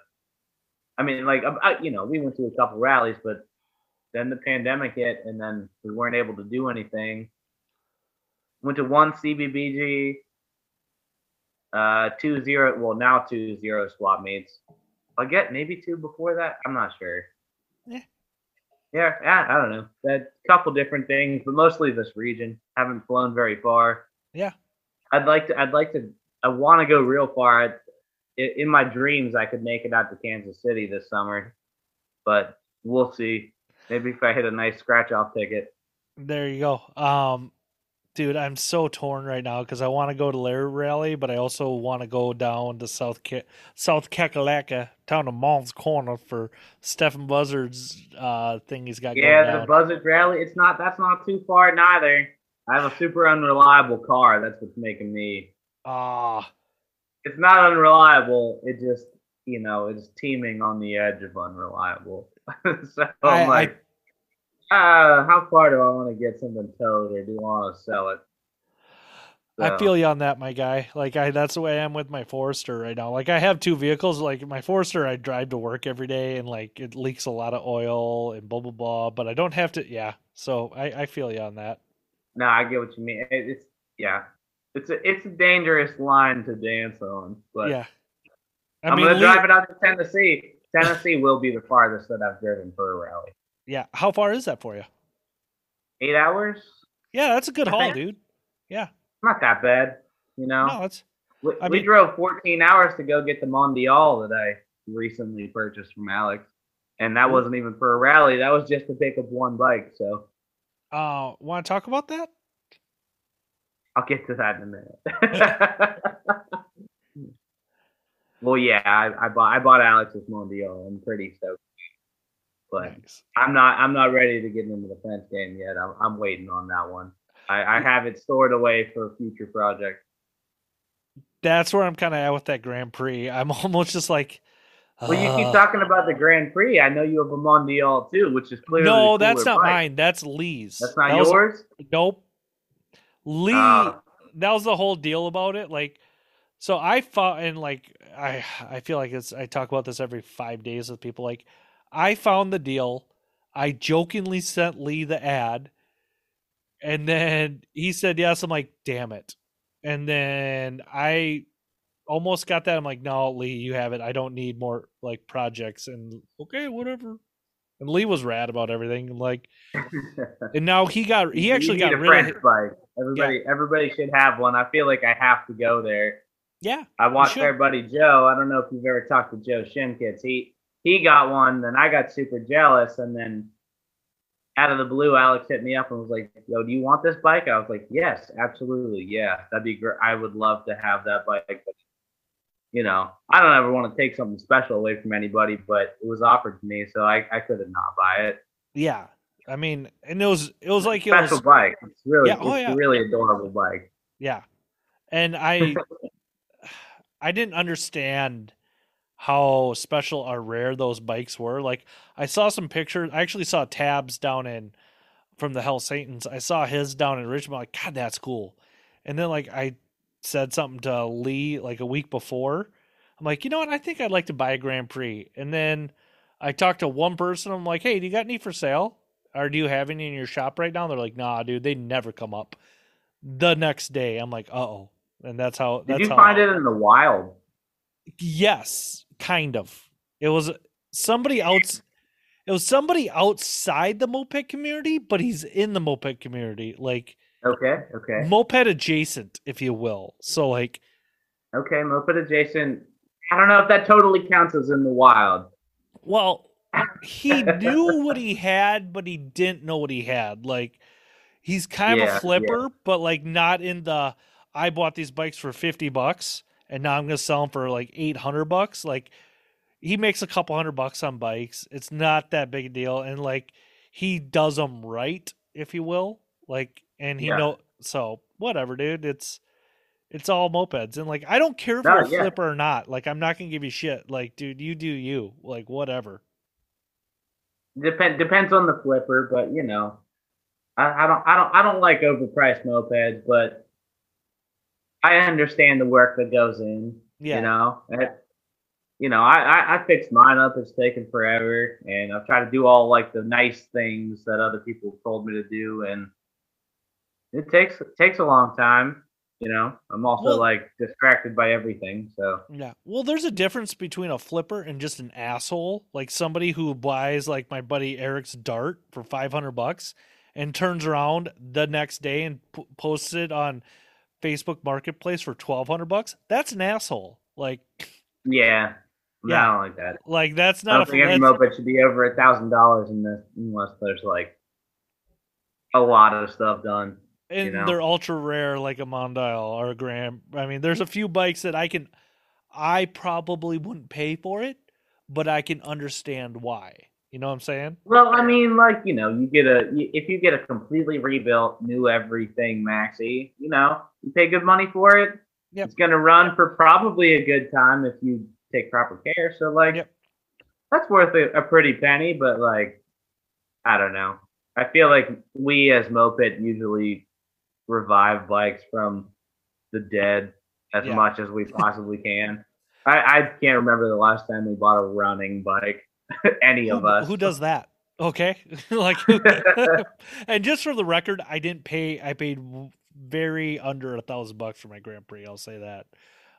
I mean, like, I, you know, we went to a couple rallies, but then the pandemic hit, and then we weren't able to do anything. Went to one CBBG, uh, two zero. Well, now two zero swap meets. I get maybe two before that. I'm not sure. Yeah. Yeah, yeah, I don't know. That couple different things, but mostly this region. Haven't flown very far. Yeah. I'd like to. I'd like to. I want to go real far. I, in my dreams, I could make it out to Kansas City this summer, but we'll see. Maybe if I hit a nice scratch off ticket. There you go. Um, dude, I'm so torn right now because I want to go to Lair Rally, but I also want to go down to South Ke- South Kakalaka, down to Moncks Corner for Stephen Buzzard's uh, thing he's got. Going on. Yeah, the Buzzard Rally. It's not. That's not too far neither. I have a super unreliable car. That's what's making me. Ah. Uh, it's not unreliable. It just, you know, it's teaming on the edge of unreliable. (laughs) so I'm like. Uh, how far do I want to get something towed, or do I want to sell it? So. I feel you on that, my guy. Like I, that's the way I am with my Forester right now. Like I have two vehicles. Like my Forester, I drive to work every day, and like it leaks a lot of oil and blah blah blah. But I don't have to. Yeah, so I, I feel you on that. No, I get what you mean. It's yeah, it's a it's a dangerous line to dance on. But yeah, I am gonna drive it out to Tennessee. Tennessee will be the farthest that I've driven for a rally. Yeah. How far is that for you? Eight hours. Yeah, that's a good haul, dude. Yeah. Not that bad, you know. No, it's. We, I we drove 14 hours to go get the Mondial that I recently purchased from Alex, and that wasn't even for a rally. That was just to pick up one bike. So. Uh, want to talk about that? I'll get to that in a minute. (laughs) (laughs) well, yeah, I, I bought I bought Alex's Mondial. I'm pretty stoked but Thanks. I'm not I'm not ready to get into the fence game yet. I'm I'm waiting on that one. I, I have it stored away for a future project. That's where I'm kind of at with that Grand Prix. I'm (laughs) almost just like. Well, you keep talking about the Grand Prix. I know you have a Mondial too, which is clearly no. That's not bike. mine. That's Lee's. That's not that yours. Was, nope. Lee. Uh, that was the whole deal about it. Like, so I fought and like I I feel like it's I talk about this every five days with people. Like, I found the deal. I jokingly sent Lee the ad. And then he said yes. I'm like, damn it. And then I almost got that. I'm like, no, Lee, you have it. I don't need more like projects. And okay, whatever. And Lee was rad about everything. I'm like, (laughs) and now he got he actually got rid of bike. Everybody, yeah. everybody should have one. I feel like I have to go there. Yeah, I watched our buddy Joe. I don't know if you've ever talked to Joe Shimkits. He he got one, then I got super jealous, and then out of the blue, Alex hit me up and was like, "Yo, do you want this bike?" I was like, "Yes, absolutely, yeah, that'd be great. I would love to have that bike." But, you know, I don't ever want to take something special away from anybody, but it was offered to me, so I, I couldn't not buy it. Yeah, I mean, and it was it was like it special was, bike. It's really yeah, oh, it's yeah. really adorable bike. Yeah, and I (sighs) I didn't understand how special or rare those bikes were. Like I saw some pictures. I actually saw tabs down in from the Hell Satans. I saw his down in Richmond. Like God, that's cool. And then like I said something to Lee like a week before. I'm like, you know what? I think I'd like to buy a Grand Prix. And then I talked to one person. I'm like, hey, do you got any for sale? Or do you have any in your shop right now? They're like, nah, dude, they never come up. The next day, I'm like, uh oh, and that's how. Did That's you how find it in the wild? Yes, kind of. It was somebody else. It was somebody outside the moped community, but he's in the moped community, like Okay, okay, moped adjacent, if you will. So, like, okay. Moped adjacent. I don't know if that totally counts as in the wild. well, (laughs) he knew what he had, but he didn't know what he had. Like, he's kind of Yeah, a flipper, but like not in the. I bought these bikes for fifty bucks, and now I'm gonna sell them for like eight hundred bucks. Like, he makes a couple hundred bucks on bikes. It's not that big a deal, and like he does them right, if you will. Like, and he Yeah. know so whatever, dude. It's it's all mopeds, and like I don't care if No, you're a yeah. flipper or not. Like, I'm not gonna give you shit. Like, dude, you do you. Like, whatever. Depend depends on the flipper, but you know, I, I don't I don't I don't like overpriced mopeds, but I understand the work that goes in. Yeah. You know, And, you know, I, I I fixed mine up. It's taken forever, and I've tried to do all like the nice things that other people told me to do, and it takes it takes a long time. You know, I'm also Well- like distracted by everything, so Yeah. Well, there's a difference between a flipper and just an asshole. Like somebody who buys like my buddy Eric's dart for 500 bucks and turns around the next day and p- posts it on Facebook Marketplace for 1200 bucks. That's an asshole. Like yeah, Yeah. I don't like that. like that's I not don't a think any moped should be over a thousand dollars unless unless there's like a lot of stuff done. and know? they're ultra rare like a Mondial or a Grand. I mean, there's a few bikes that I can I probably wouldn't pay for it, but I can understand why. You know what I'm saying? Well, I mean, like you know, you get a if you get a completely rebuilt, new everything maxi, you know, you pay good money for it. Yep. It's gonna run for probably a good time if you take proper care. So like, Yep. that's worth a, a pretty penny. But like, I don't know. I feel like we as moped usually revive bikes from the dead as Yeah. much as we possibly can. I, I can't remember the last time we bought a running bike. (laughs) Any of us. who does that? Okay, (laughs) like, (laughs) and just for the record, I didn't pay. I paid very under a thousand bucks for my Grand Prix. I'll say that.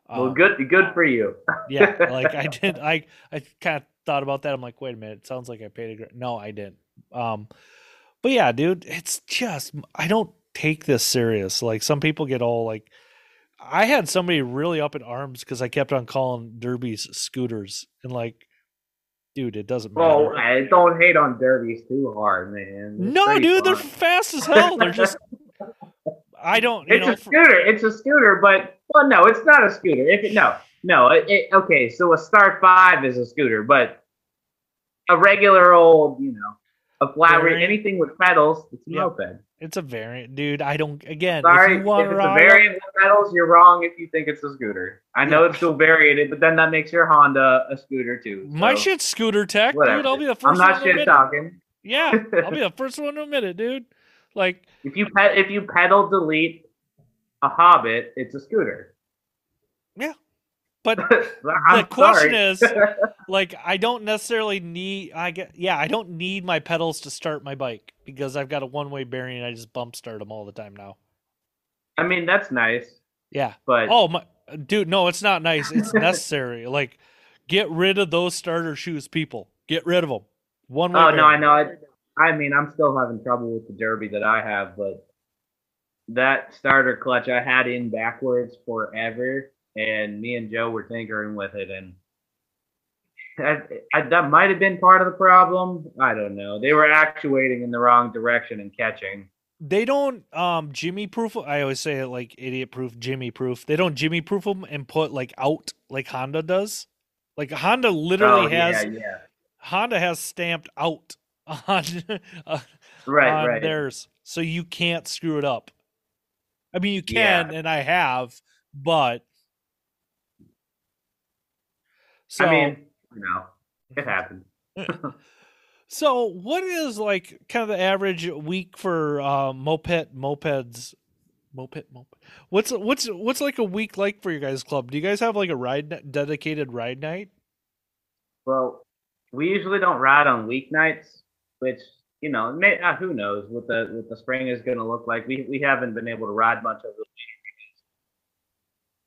Well, Um, good, good for you. Yeah, like I did. I I kind of thought about that. I'm like, wait a minute. It sounds like I paid a. gra- No, I didn't. Um, but yeah, dude, it's just I don't take this serious. Like some people get all like. I had somebody really up in arms because I kept on calling derbies scooters and like, dude, it doesn't matter. Well, I don't hate on derbies too hard, man. It's No, dude, they're fast as hell. They're just. (laughs) I don't, you It's know. a for- scooter. It's a scooter, but well, no, it's not a scooter. If it, no, no, it, it, okay. So a Star Five is a scooter, but a regular old, you know, a flat rate, anything with pedals, it's a Yep. moped. It's a variant, dude. I don't. Again, Sorry, if if, you want it's a variant with pedals, you're wrong if you think it's a scooter. I know Yeah. it's still variated, but then that makes your Honda a scooter too. my shit's scooter tech, whatever. dude. I'll be the 1st I'm not shit it. talking. Yeah, I'll be (laughs) the first one to admit it, dude. Like, If you pe- if you pedal delete a Hobbit, it's a scooter. But (laughs) the question is, (laughs) like, I don't necessarily need. I get, yeah, I don't need my pedals to start my bike because I've got a one-way bearing and I just bump start them all the time now. I mean, that's nice, Yeah. but Oh my, dude, no, it's not nice. It's necessary. (laughs) like, get rid of those starter shoes, people. Get rid of them. One way. oh no, I know. I, I mean, I'm still having trouble with the Derbi that I have, but that starter clutch I had in backwards forever, and me and Joe were tinkering with it, and I, I, that might have been part of the problem. I don't know. They were actuating in the wrong direction and catching. They don't um Jimmy proof. I always say it like idiot proof, Jimmy proof. They don't Jimmy proof them and put like out like Honda does. Like Honda literally oh, has yeah, yeah. Honda has stamped out (laughs) on uh, Right, on right. theirs, so you can't screw it up. I mean, you Yeah. can, and I have, but so I mean, you know, it happened. (laughs) so what is like kind of the average week for uh, moped mopeds? Moped, moped. What's what's what's like a week like for your guys' club? Do you guys have like a ride dedicated ride night? Well, we usually don't ride on weeknights, which you know, may, uh, who knows what the what the spring is going to look like. We we haven't been able to ride much of it.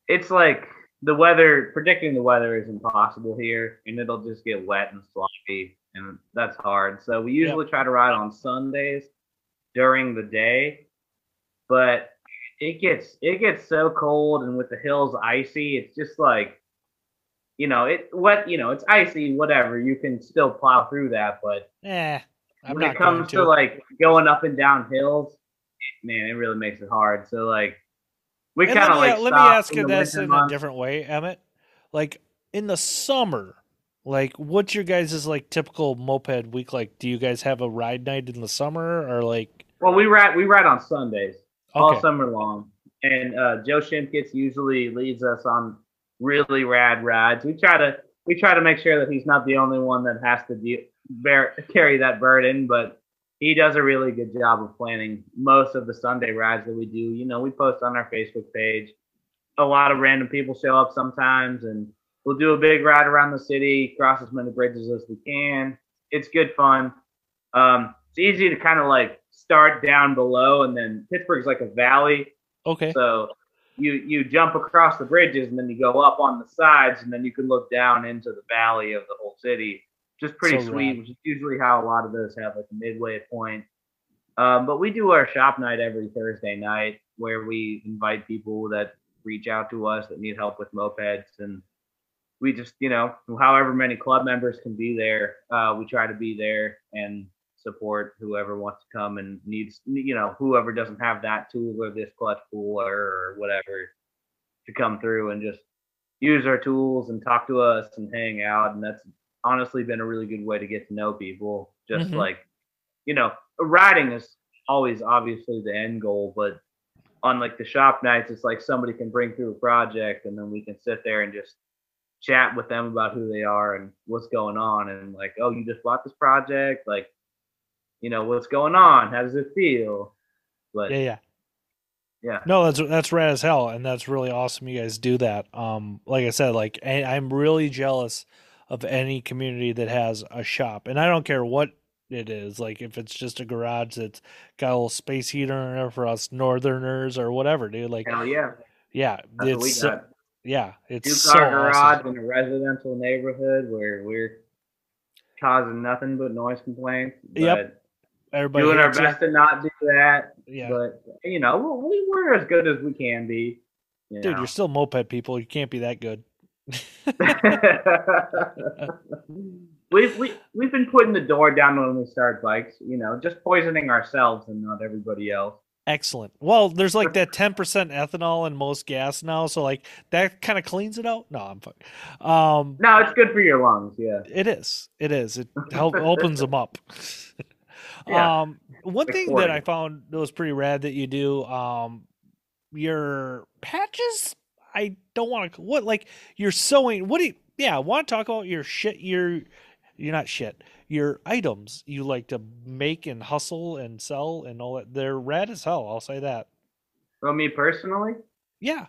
It's like the weather predicting the weather is impossible here, and it'll just get wet and sloppy, and that's hard. So we usually try to ride on Sundays during the day, but it gets it gets so cold, and with the hills icy, it's just like you know it what you know it's icy whatever you can still plow through that but yeah when it comes to. to like going up and down hills man it really makes it hard so like we kind of like let me ask you this in a different way emmett like in the summer like what's your guys' like typical moped week like do you guys have a ride night in the summer or like well we ride we ride on sundays okay. all summer long and uh, joe Shimkitz usually leads us on really rad rides. We try to we try to make sure that he's not the only one that has to de- bear carry that burden, but he does a really good job of planning most of the Sunday rides that we do. You know, we post on our Facebook page. A lot of random people show up sometimes, and we'll do a big ride around the city, cross as many bridges as we can. It's good fun. Um, it's easy to kind of like start down below, and then Pittsburgh's like a valley. Okay. So you you jump across the bridges and then you go up on the sides and then you can look down into the valley of the whole city. Just pretty so sweet, rad. which is usually how a lot of those have like a midway point. Um, but we do our shop night every Thursday night where we invite people that reach out to us that need help with mopeds and we just you know however many club members can be there uh, we try to be there and support whoever wants to come and needs you know whoever doesn't have that tool or this clutch cooler or whatever to come through and just use our tools and talk to us and hang out and that's honestly been a really good way to get to know people. Just mm-hmm. like you know writing is always obviously the end goal but on like the shop nights it's like somebody can bring through a project and then we can sit there and just chat with them about who they are and what's going on and like oh you just bought this project? Like you know what's going on? How does it feel? But yeah yeah. Yeah. No that's that's rad as hell and that's really awesome you guys do that. Um like i said like i'm really jealous of any community that has a shop and i don't care what it is like if it's just a garage that's got a little space heater in there for us northerners or whatever dude like hell yeah yeah that's it's so, yeah it's car so garage awesome. in a residential neighborhood where we're causing nothing but noise complaints yep Everybody doing our best you. to not do that. Yeah. But you know, we, we're as good as we can be. You Dude, know. you're still moped people. You can't be that good. (laughs) we've we, we've been putting the door down when we start bikes. You know, just poisoning ourselves and not everybody else. Excellent. Well, there's like that 10% ethanol in most gas now, so like that kind of cleans it out. No, I'm fine. Um, no, it's good for your lungs. Yeah, it is. It is. It help opens them up. (laughs) Yeah. Um, one thing that I found that was pretty rad that you do, um, your patches. I don't want to what like you're sewing. What do you? Yeah, I want to talk about your shit. Your you're not shit. Your items you like to make and hustle and sell and all that. They're rad as hell. I'll say that. Well, me personally. Yeah.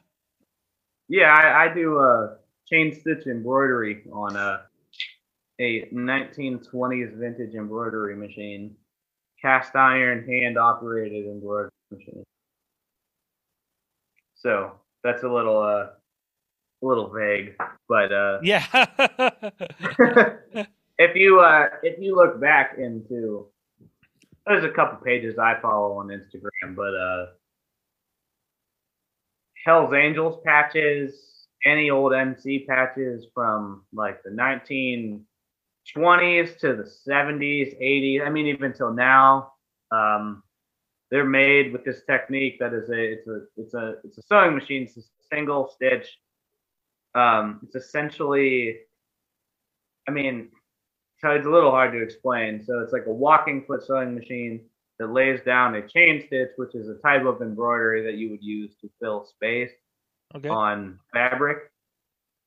Yeah, I, I do uh chain stitch embroidery on a a 1920s vintage embroidery machine cast iron hand operated embroidery machine. So that's a little uh a little vague, but uh (laughs) yeah. (laughs) if you uh if you look back into there's a couple pages I follow on Instagram, but uh Hell's Angels patches, any old MC patches from like the 1920s to the 70s, 80s. I mean, even till now, um, they're made with this technique that is a it's a it's a it's a sewing machine. It's a single stitch. Um, it's essentially, I mean, so it's a little hard to explain. So it's like a walking foot sewing machine that lays down a chain stitch, which is a type of embroidery that you would use to fill space okay. on fabric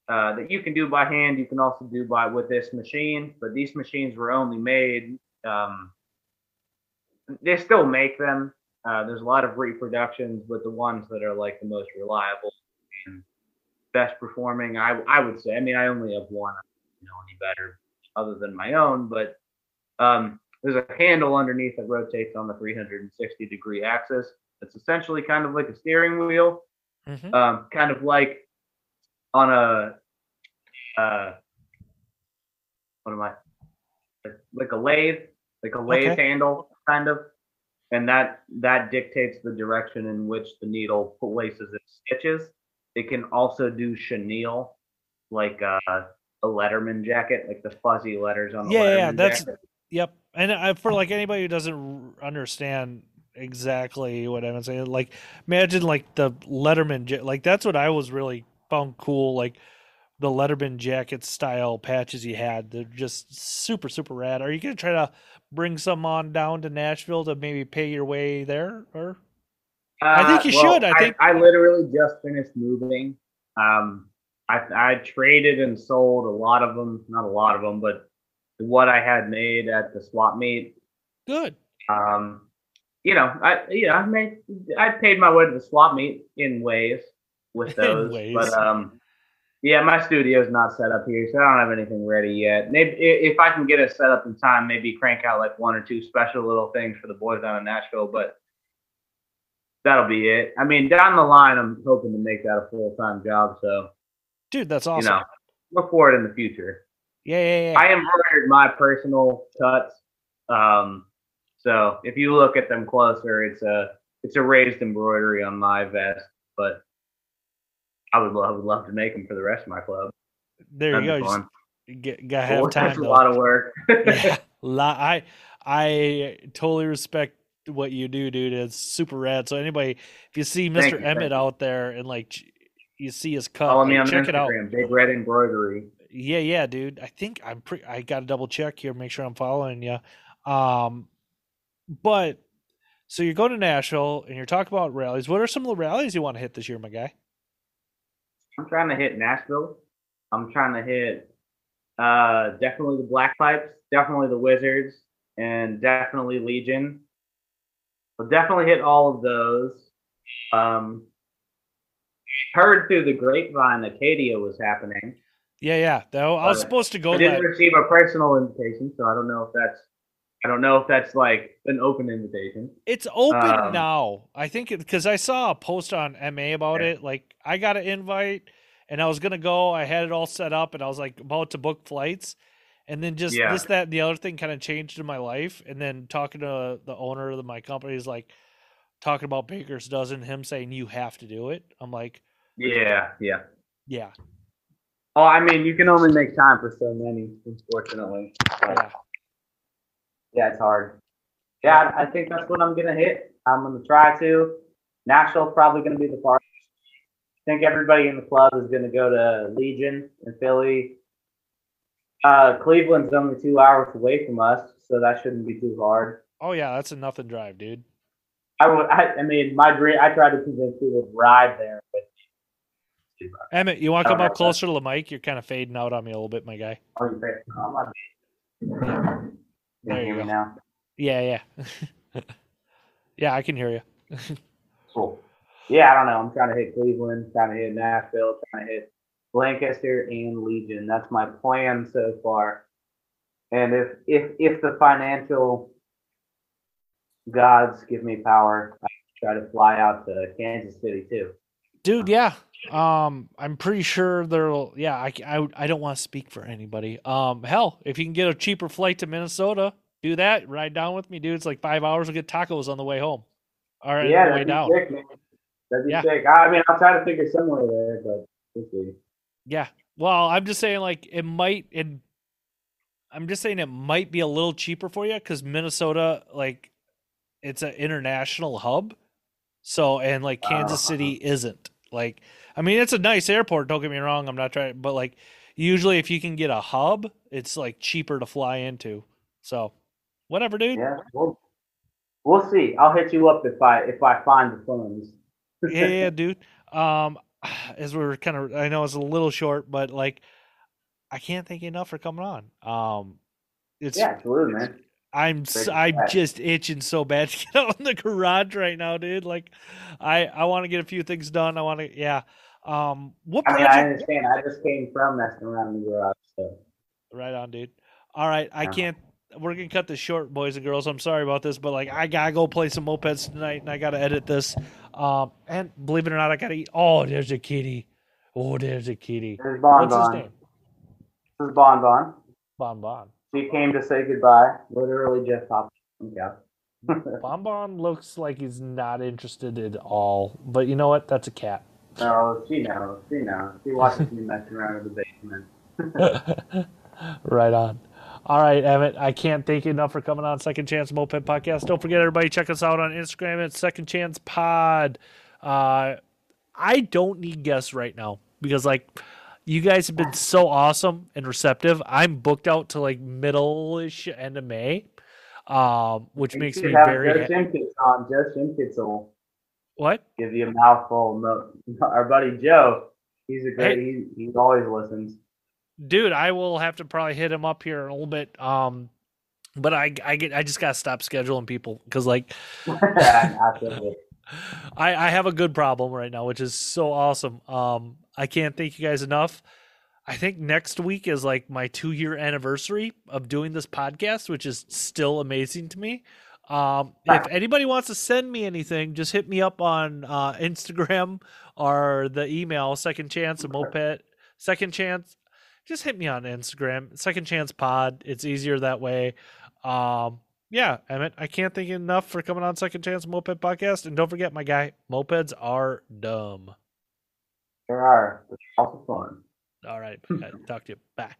uh, that you can do by hand. You can also do by with this machine, but these machines were only made. Um, they still make them. Uh, there's a lot of reproductions, but the ones that are like the most reliable and best performing, I I would say. I mean, I only have one. You know any better? other than my own, but um, there's a handle underneath that rotates on the 360 degree axis. It's essentially kind of like a steering wheel, Mhm. um, kind of like on a uh, what am I? Like a lathe, like a lathe Okay. handle, kind of, and that that dictates the direction in which the needle places its stitches. It can also do chenille, like uh, a Letterman jacket, like the fuzzy letters on the Yeah, Letterman yeah, that's- jacket. Yep. And I, for like anybody who doesn't understand exactly what I'm saying, like imagine like the Letterman, like that's what I was really found cool. Like the Letterman jacket style patches he had, they're just super, super rad. Are you gonna try to bring some on down to Nashville to maybe pay your way there, or I think you Uh, well, should. I think- I literally just finished moving. Um, I I traded and sold a lot of them, not a lot of them, but what I had made at the swap meet. good? Um, you know, I you know I made I paid my way to the swap meet in ways with (laughs) those, ways. but um. Yeah, my studio's not set up here, so I don't have anything ready yet. Maybe if I can get it set up in time, maybe crank out like one or two special little things for the boys down in Nashville. But that'll be it. I mean, down the line, I'm hoping to make that a full time job. So Dude, that's awesome. you know, look for it in the future. yeah, yeah, yeah. I embroidered my personal cuts. Um, so if you look at them closer, it's a it's a raised embroidery on my vest, but I would love would love to make them for the rest of my club. there you That'd go. Just fun. get, gotta have Well, time. That's a lot of work. (laughs) (laughs) yeah, I I totally respect what you do, dude. It's super rad. So anybody, if you see Mr. you, Emmett you. out there and like you see his cut, Follow me like, on check it out. Big Red Embroidery. Yeah, yeah, dude. I think I'm pretty. I got to double check here, make sure I'm following you. Um, but so you're going to Nashville and you're talking about rallies. What are some of the rallies you want to hit this year, my guy? I'm trying to hit Nashville. I'm trying to hit uh, definitely the Black Pipes, definitely the Wizards, and definitely Legion. I'll definitely hit all of those. Um, heard through the grapevine Acadia was happening. Yeah, yeah. Though I was supposed to go I didn't that. receive a personal invitation, so I don't know if that's I don't know if that's like an open invitation. It's open Um, now. I think because I saw a post on MA about Okay. it. Like I got an invite and I was gonna go. I had it all set up and I was like about to book flights, and then just Yeah. this, that, and the other thing kind of changed in my life. And then talking to the owner of my company is like talking about Baker's dozen, him saying you have to do it. I'm like, Yeah, yeah. yeah, Oh, I mean, you can only make time for so many, unfortunately. Yeah, yeah, it's hard. Yeah, I think that's what I'm gonna hit. I'm gonna try to. Nashville's probably gonna be the farthest. I think everybody in the club is gonna go to Legion in Philly. Uh, Cleveland's only two hours away from us, so that shouldn't be too hard. oh yeah, that's a nothing drive, dude. I would. I, I mean, my dream. I tried to convince people to ride there, but Emmett, you want to come up closer to the mic? You're kind of fading out on me a little bit, my guy. You think- my bad. There you hear me now. Yeah, yeah, (laughs) yeah. I can hear you. (laughs) Cool. Yeah, I don't know. I'm trying to hit Cleveland, trying to hit Nashville, trying to hit Lancaster and Legion. That's my plan so far. And if if if the financial gods give me power, I try to fly out to Kansas City too. dude yeah um i'm pretty sure there'll yeah I, I i don't want to speak for anybody um hell if you can get a cheaper flight to minnesota do that ride down with me dude it's like five hours we'll get tacos on the way home all right yeah, on the way that'd be down sick, man. That'd be Yeah. sick. I mean, I'll try to figure somewhere there, but we'll yeah well i'm just saying like it might it i'm just saying it might be a little cheaper for you because minnesota like it's an international hub so and like kansas Uh-huh. city isn't like i mean it's a nice airport don't get me wrong i'm not trying but like usually if you can get a hub it's like cheaper to fly into so whatever dude Yeah, we'll we'll see. I'll hit you up if I if I find the funds. (laughs) yeah, yeah, dude. Um, (sighs) as we were kind of, I know it's a little short, but like, I can't thank you enough for coming on. Um, it's yeah, absolutely, man. I'm s- Great to I'm just itching so bad (laughs) to get out in the garage right now, dude. Like, I I want to get a few things done. I want to, yeah. Um, what I mean, I understand. I just came from messing around in the garage, so Right on, dude. All right, I can't. We're gonna cut this short, boys and girls. I'm sorry about this, but like I gotta go play some mopeds tonight, and I gotta edit this. Um, and believe it or not, I gotta eat. Oh, there's a kitty. Oh, there's a kitty. There's Bon What's Bon. This is Bon Bon. Bon Bon. She came to say goodbye. Literally just popped. the. (laughs) Bon Bon looks like he's not interested at all. But you know what? That's a cat. No, she knows. She knows. She watches me messing around in the basement. (laughs) right on. All right, Emmett. I can't thank you enough for coming on Second Chance Moped Podcast. Don't forget, everybody, check us out on Instagram at Second Chance Pod. Uh, I don't need guests right now because, like, you guys have been so awesome and receptive. I'm booked out to like middle-ish end of May, um, which You makes me very Just ha- Shimkits on. Just Shimkits will what? give you a mouthful. No, (laughs) our buddy Joe, he's a great. He, he always listens. dude i will have to probably hit him up here in a little bit um but i i get i just gotta stop scheduling people because like (laughs) Absolutely. (laughs) i i have a good problem right now which is so awesome um i can't thank you guys enough i think next week is like my two year anniversary of doing this podcast which is still amazing to me um if anybody wants to send me anything just hit me up on uh instagram or the email second chance moped second chance just hit me on Instagram, Second Chance Pod. It's easier that way. Um, yeah, Emmett, I can't thank you enough for coming on Second Chance Moped Podcast. And don't forget, my guy, mopeds are dumb. There are. It's also fun. All right, talk to you. Bye.